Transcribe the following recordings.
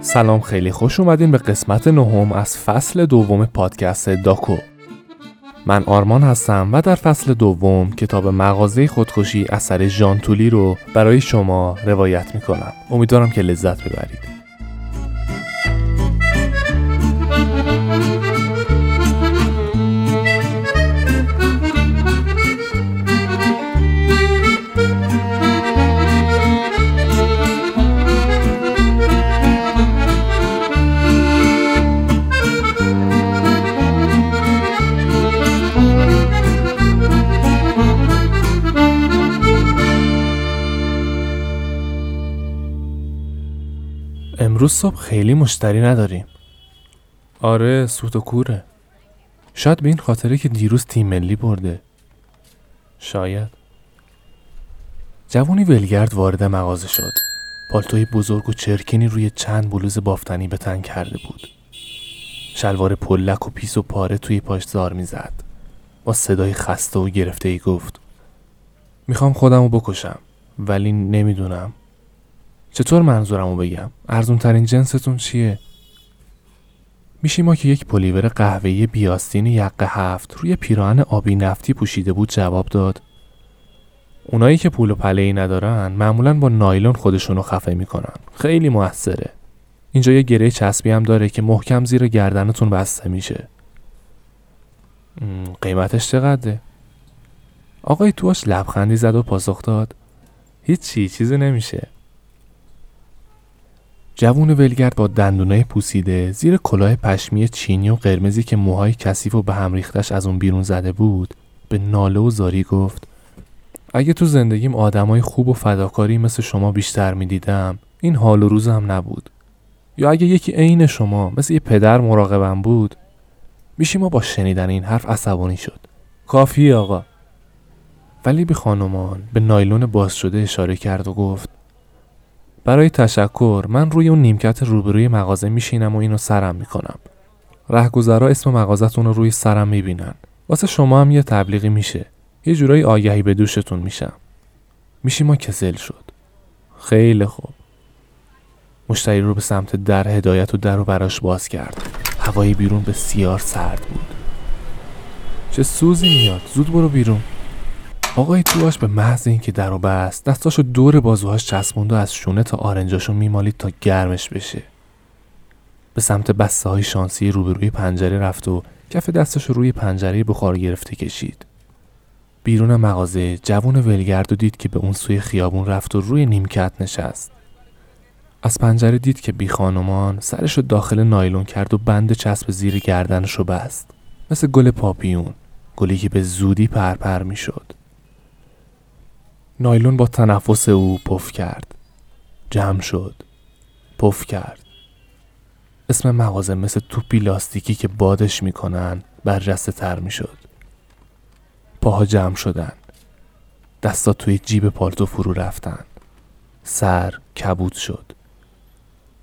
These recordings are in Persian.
سلام خیلی خوش اومدین به قسمت نهم از فصل دوم پادکست داکو. من آرمان هستم و در فصل دوم کتاب مغازه خودکشی اثر ژان تولی رو برای شما روایت می‌کنم. امیدوارم که لذت ببرید. امروز صبح خیلی مشتری نداریم. آره سوت و کوره. شاید به این خاطره که دیروز تیم ملی برده. شاید. جوانی ولگرد وارد مغازه شد. پالتوی بزرگ و چرکینی روی چند بلوز بافتنی به تن کرده بود. شلوار پلک و پیس و پاره توی پاش زار می‌زد. با صدای خسته و گرفته ای گفت می‌خوام خودمو بکشم ولی نمی‌دونم. چطور منظورمو بگم؟ ارزون ترین جنستون چیه؟ ما که یک پلیور قهوه‌ای بیاستین یقه هفت روی پیراهن آبی نفتی پوشیده بود جواب داد. اونایی که پول و پله ندارن معمولا با نایلون خودشونو خفه می‌کنن. خیلی موثره. اینجا یه گره چسبی هم داره که محکم زیر گردنتون بسته میشه. قیمتش چقدره؟ آقای تواش لبخندی زد و پاسخ داد. هیچی چیزی نمیشه. جوون ولگرد با دندونای پوسیده زیر کلاه پشمی چینی و قرمزی که موهای کثیف و به هم ریختش از اون بیرون زده بود به ناله و زاری گفت اگه تو زندگیم آدمای خوب و فداکاری مثل شما بیشتر می‌دیدم این حال و روز هم نبود. یا اگه یکی عین شما مثل یه پدر مراقبم بود میشی ما با شنیدن این حرف عصبانی شد. کافی آقا. ولی به خانمان به نایلون باز شده اشاره کرد و گفت برای تشکر من روی اون نیمکت روبروی مغازه میشینم و اینو سرم می‌کنم. رهگذرا اسم مغازتون رو روی سرم می‌بینن. واسه شما هم یه تبلیغی میشه. یه جورایی آگهی به دوشتون میشم. میشی ما کسل شد. خیلی خوب. مشتری رو به سمت در هدایت و در رو براش باز کرد. هوای بیرون بسیار سرد بود. چه سوزی میاد. زود برو بیرون. آقای تواش به محض اینکه در و بست دستاشو دور بازوهاش چسبوند و از شونه تا آرنجاشو میمالید تا گرمش بشه. به سمت بسته های شانسی روبروی پنجره رفت و کف دستش روی پنجره بخار گرفته کشید. بیرون مغازه جوون ولگرد و دید که به اون سوی خیابون رفت و روی نیمکت نشست. از پنجره دید که بی خانمان سرش داخل نایلون کرد و بند چسب زیر گردنش بست. مثل گل پاپیون گلی که به زودی پرپر می شد نایلون با تنفس او پف کرد. جمع شد. پف کرد. اسم مغازه مثل توپی لاستیکی که بادش می‌کنن برجسته تر می‌شد. پاها جمع شدن. دستا توی جیب پالتو فرو رفتن. سر کبود شد.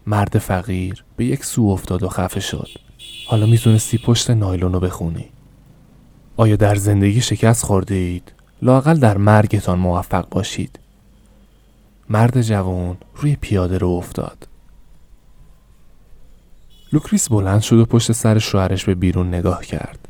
مرد فقیر به یک سو افتاد و خفه شد. حالا می‌تونستی پشت نایلون رو بخونی. آیا در زندگی شکست خورده اید؟ لاقل در مرگتان موفق باشید. مرد جوان روی پیاده رو افتاد. لوکریس بلند شد و پشت سر شوهرش به بیرون نگاه کرد.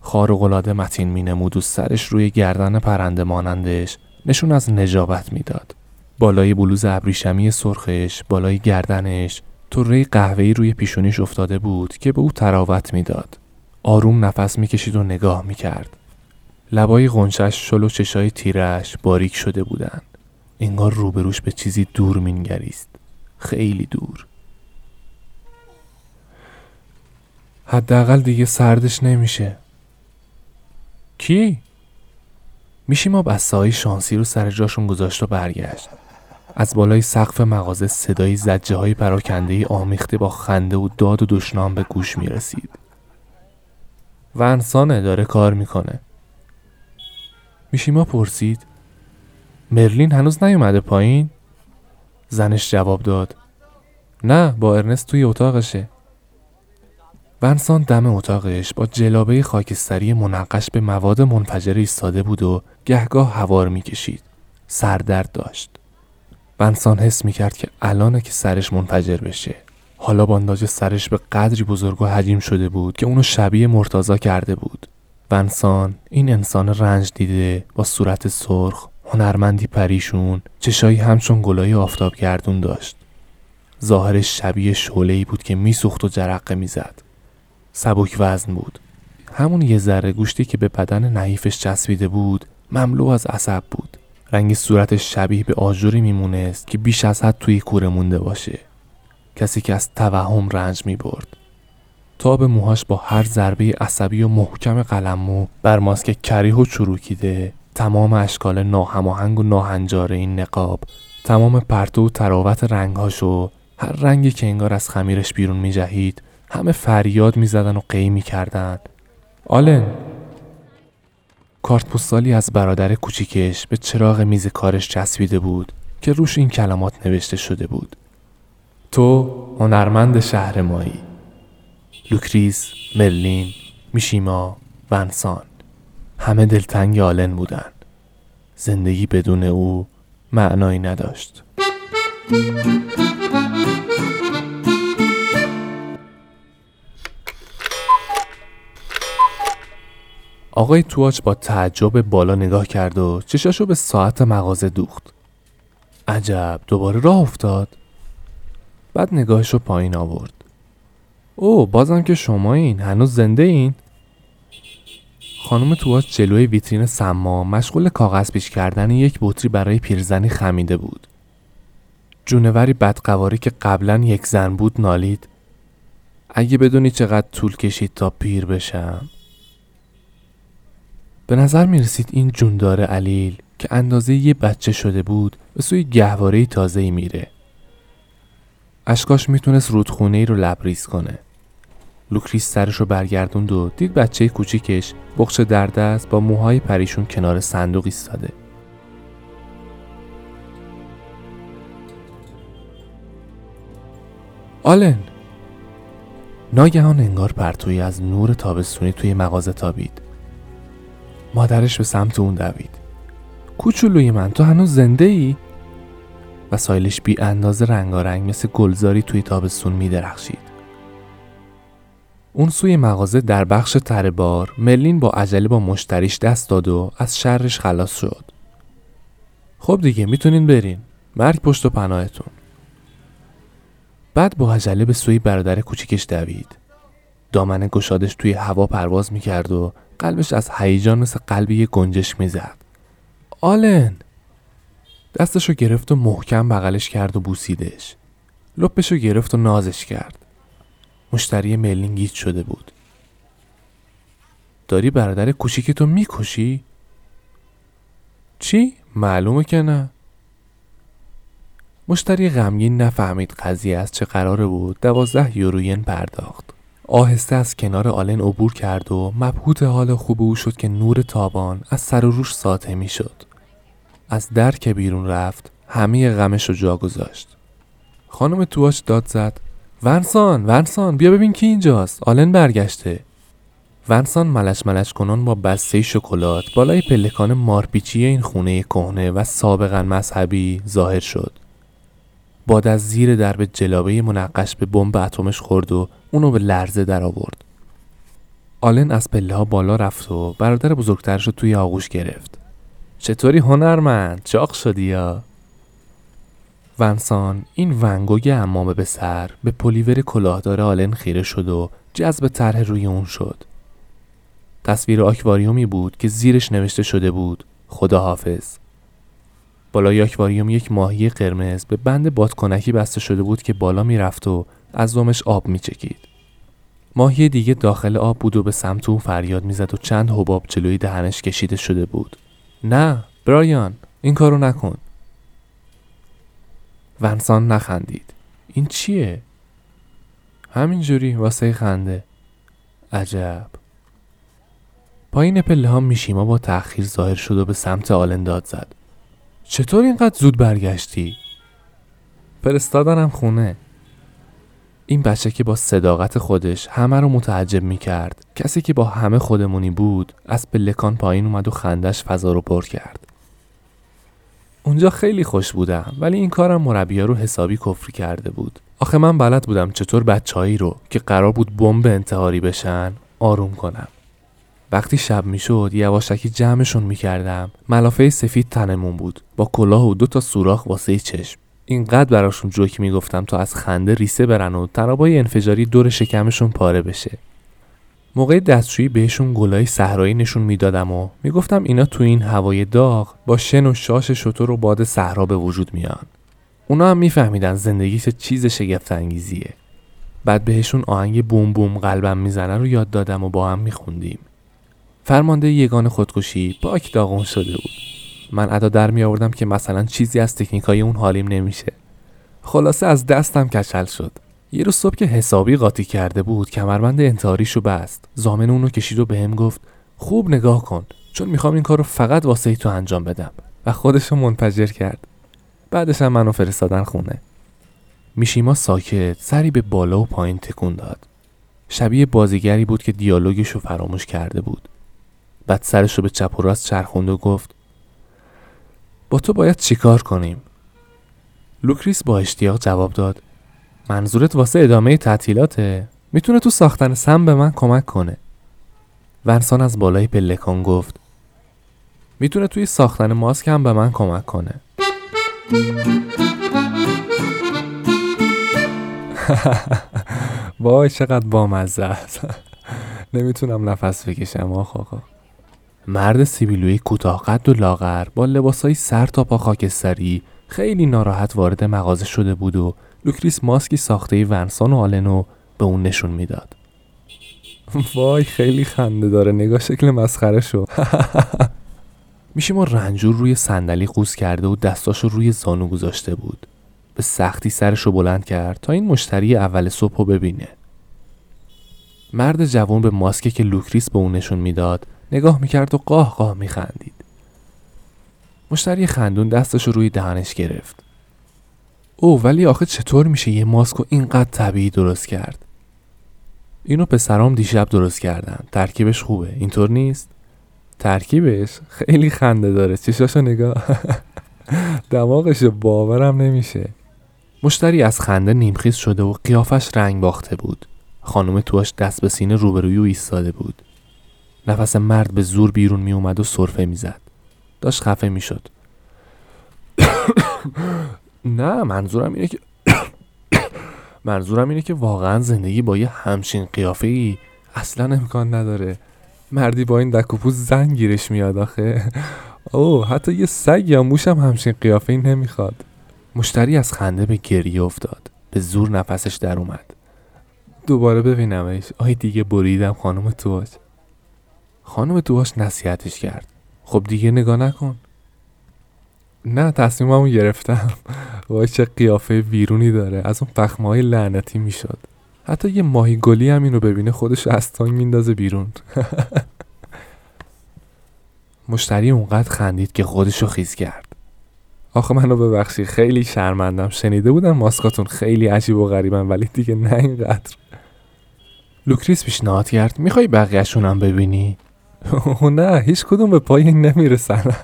خارق‌العاده متین مینمود و سرش روی گردن پرنده مانندش نشون از نجابت می‌داد. بالای بلوز ابریشمی سرخش بالای گردنش طره قهوه‌ای روی پیشونیش افتاده بود که به او تراوت می‌داد. آروم نفس می‌کشید و نگاه می‌کرد. لبای غنچش شل و چشای تیرش باریک شده بودند. انگار روبروش به چیزی دور مینگریست. خیلی دور. حداقل دیگه سردش نمیشه. کی؟ میشی ما بسته های شانسی رو سر جاشون گذاشت و برگشت. از بالای سقف مغازه صدای زجه های پراکنده آمیخته با خنده و داد و دشنام به گوش می‌رسید. ونسانه داره کار می‌کنه. میشیما پرسید. مرلین هنوز نیومده پایین؟ زنش جواب داد. نه با ارنست توی اتاقشه. ونسان دم اتاقش با جلابه خاکستری منقش به مواد منفجره ایستاده بود و گهگاه هوار می‌کشید. سردرد داشت. ونسان حس می‌کرد که الانه که سرش منفجر بشه. حالا بانداج سرش به قدری بزرگ و حجیم شده بود که اونو شبیه مرتازا کرده بود. ونسان این انسان رنج دیده با صورت سرخ هنرمندی پریشون چشایی همچون گلای آفتاب گردون داشت. ظاهرش شبیه شعله بود که میسوخت و جرقه می‌زد. سبک وزن بود. همون یه ذره گوشتی که به بدن نحیفش چسبیده بود مملو از عصب بود. رنگ صورتش شبیه به آجوری میمونست که بیش از حد توی کوره مونده باشه. کسی که از توهم رنج می برد تاب موهاش با هر ضربه عصبی و محکم قلمو بر ماسک کریه و چروکیده. تمام اشکال ناهماهنگ و ناهنجار این نقاب تمام پرتو و طراوت رنگهاشو هر رنگی که انگار از خمیرش بیرون می جهید همه فریاد می زدن و قی می کردن آلن کارت پستالی از برادر کوچیکش به چراغ میز کارش چسبیده بود که روش این کلمات نوشته شده بود. تو هنرمند شهر مایی لوکریس، مرلین، میشیما، ونسان همه دلتنگ آلن بودن زندگی بدون او معنایی نداشت. آقای تواچ با تعجب بالا نگاه کرد و چشاشو به ساعت مغازه دوخت. عجب دوباره راه افتاد. بعد نگاهش رو پایین آورد. او بازم که شما این هنوز زنده این خانم تواچ جلوی ویترین سما مشغول کاغذ پیش کردن یک بطری برای پیرزنی خمیده بود. جونوری بدقواری که قبلا یک زن بود نالید. اگه بدونی چقدر طول کشید تا پیر بشم. به نظر می رسید این جوندار علیل که اندازه یه بچه شده بود به سوی گهواره تازه میره. اشکاش می‌تونست رودخونه ای رو لبریز کنه. لوکریس سرش رو برگردوند و دید بچه کوچیکش بقچه در دست با موهای پریشون کنار صندوق ایستاده. آلن ناگهان انگار پرتویی از نور تابستونی توی مغازه تابید مادرش به سمت اون دوید کوچولوی من تو هنوز زنده ای؟ وسایلش بی اندازه رنگارنگ مثل گلزاری توی تابستون می درخشید. اون سوی مغازه در بخش تره بار ملین با عجله با مشتریش دست داد و از شرش خلاص شد. خب دیگه می‌تونین برین. مرگ پشت و پناهتون. بعد با عجله به سوی برادر کوچیکش دوید. دامن گشادش توی هوا پرواز می‌کرد و قلبش از هیجان مثل قلبی یه گنجش می‌زد آلن دستشو گرفت و محکم بغلش کرد و بوسیدش لپشو گرفت و نازش کرد مشتری ملین گیت شده بود داری برادر کوچیکتو می‌کشی؟ چی؟ معلومه که نه مشتری غمگین نفهمید قضیه از چه قراره بود دوازده یوروین پرداخت آهسته از کنار آلن عبور کرد و مبهوت حال خوب او شد که نور تابان از سر و روش ساطع می شد. از در که بیرون رفت همه غمش رو جا گذاشت. خانم تواش داد زد ونسان ونسان بیا ببین کی اینجاست آلن برگشته ونسان ملش ملش کنان با بسته شکلات بالای پلکان مارپیچی این خونه کهنه و سابقا مذهبی ظاهر شد باد از زیر درب جلابه منقش به بمب اتمش خورد و اونو به لرزه در آورد. آلن از پله ها بالا رفت و برادر بزرگترش رو توی آغوش گرفت. چطوری هنرمند؟ چاق شدی یا؟ ونسان این ونگوگ امامه به سر به پلیور کلاهدار آلن خیره شد و جذب طرح روی اون شد. تصویر آکواریومی بود که زیرش نوشته شده بود خدا حافظ. بالای آکواریوم یک ماهی قرمز به بند بادکنکی بسته شده بود که بالا می‌رفت و از دمش آب میچکید ماهی دیگه داخل آب بود و به سمت او فریاد می‌زد و چند حباب جلوی دهنش کشیده شده بود نه برایان این کارو نکن. ونسان نخندید. این چیه? همینجوری واسه خنده. عجب. پایین پله ها میشیما با تأخیر ظاهر شد و به سمت آلن داد زد. چطور اینقدر زود برگشتی؟ فرستادنم خونه. این بچه که با صداقت خودش همه رو متعجب می کرد کسی که با همه خودمونی بود از پلکان پایین اومد و خندش فضا رو پر کرد. اونجا خیلی خوش بودم ولی این کارم مربیا رو حسابی کفری کرده بود. آخه من بلد بودم چطور بچههایی رو که قرار بود بمب انتحاری بشن آروم کنم. وقتی شب می‌شد یواشکی جمعشون می‌کردم. ملافه سفید تنمون بود. با کلاه و دو تا سوراخ واسه چشم. اینقدر براشون جوک می‌گفتم تا از خنده ریسه برن و تنابای انفجاری دور شکمشون پاره بشه. موقع دستشویی بهشون گلای صحرایی نشون می‌دادم و می‌گفتم اینا تو این هوای داغ با شن و شاش شطور و باد صحرا به وجود میان. اونا هم میفهمیدن زندگی چه چیز شگفت انگیزیه بعد بهشون آهنگ بوم بوم قلبم می‌زنه رو یاد دادم و با هم میخوندیم. فرمانده یگان خودکشی پاک داغون شده بود. من ادا در می آوردم که مثلا چیزی از تکنیکای اون حالیم نمیشه. خلاصه از دستم کچل شد. یه روز صبح که حسابی قاطی کرده بود کمربند انتحاریشو بست. زامن اونو کشید و بهم گفت خوب نگاه کن چون می‌خوام این کار رو فقط واسه ای تو انجام بدم. و خودشو منفجر کرد. بعدش هم منو فرستادن خونه. میشیما ساکت سری به بالا و پایین تکون داد. شبیه بازیگری بود که دیالوگش فراموش کرده بود. بعد سرش رو به چپ و راست چرخوند و گفت تو باید چیکار کنیم؟ لوکریس با اشتیاق جواب داد. منظورت واسه ادامه تعطیلاته؟ می‌تونه تو ساختن سم به من کمک کنه. ونسان از بالای پلکان گفت. می‌تونه توی ساختن ماسک هم به من کمک کنه. وای چقدر بامزه است. نمی‌تونم نفس بکشم آخ آقا مرد سیبیلوی کوتاه قد و لاغر با لباسای سر تا پا خاکستری خیلی ناراحت وارد مغازه شده بود و لوکریس ماسکی ساخته ونسان و آلنو به اون نشون می‌داد. وای خیلی خنده داره. نگاه شکل مسخره شو ما رنجور روی صندلی قوز کرده و دستاشو روی زانو گذاشته بود. به سختی سرشو بلند کرد تا این مشتری اول صبح ببینه. مرد جوان به ماسکی که لوکریس به اون نشون می‌داد نگاه می‌کرد و قاه قاه میخندید. مشتری خندون دستش روی دهنش گرفت. او ولی آخه چطور میشه یه ماسک رو اینقدر طبیعی درست کرد؟ اینو پسرام دیشب درست کردن. ترکیبش خوبه. اینطور نیست؟ ترکیبش؟ خیلی خنده داره. چشاشو نگاه. دماغش باورم نمیشه. مشتری از خنده نیمخیز شده و قیافش رنگ باخته بود. خانم تواش دست به سینه روبروی او ایستاده بود. نفس مرد به زور بیرون می اومد و صرفه می‌زد. داشت خفه می‌شد. نه منظورم اینه که منظورم اینه که واقعا زندگی با یه همچین قیافه ای اصلا امکان نداره. مردی با این دک و زن گیرش میاد آخه. او حتی یه سگ یا موش هم همچین قیافه ای نمی‌خواد. مشتری از خنده به گریه افتاد. به زور نفسش در اومد. دوباره ببینمش. آی دیگه بریدم خانم تواش خانم تواش نصیحتش کرد. خب دیگه نگاه نکن. نه تصمیممو گرفتم. وای چه قیافه ویرونی داره. از اون پخمه های لعنتی می‌شد. حتی یه ماهی گلی هم اینو ببینه خودش از تانگ میندازه بیرون. مشتری اونقدر خندید که خودشو خیز کرد. آخه منو ببخشی خیلی شرمندم. شنیده بودم ماسکاتون خیلی عجیب و غریبن ولی دیگه نه اینقدر. لوکریس پیشنهاد کرد می‌خوای بقیهشونم ببینی؟ نه هیچ کدوم به پای نمی‌رسن.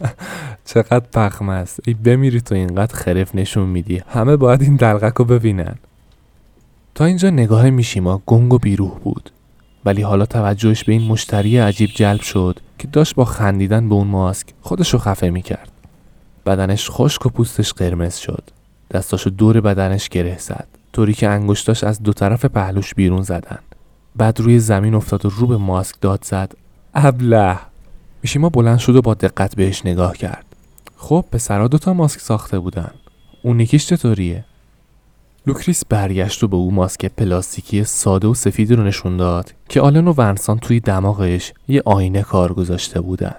چقدر پخم است. ای بمیری تو اینقدر خرف نشون میدی. همه باید این دلقک رو ببینن. تا اینجا نگاه میشیما گنگ و بیروح بود. ولی حالا توجهش به این مشتری عجیب جلب شد که داشت با خندیدن به اون ماسک خودشو خفه می‌کرد. بدنش خشک و پوستش قرمز شد. دستاشو دور بدنش گره زد. طوری که انگشتاش از دو طرف پهلوش بیرون زدن. بعد روی زمین افتاد و رو به ماسک داد زد. ابله. میشیما بلند شد و با دقت بهش نگاه کرد. خب پسرا دوتا ماسک ساخته بودن. اون یکیش چطوریه؟ لوکریس برگشت و به او ماسک پلاستیکی ساده و سفیدی رو نشون داد که آلن و ونسان توی دماغش یه آینه کار گذاشته بودن.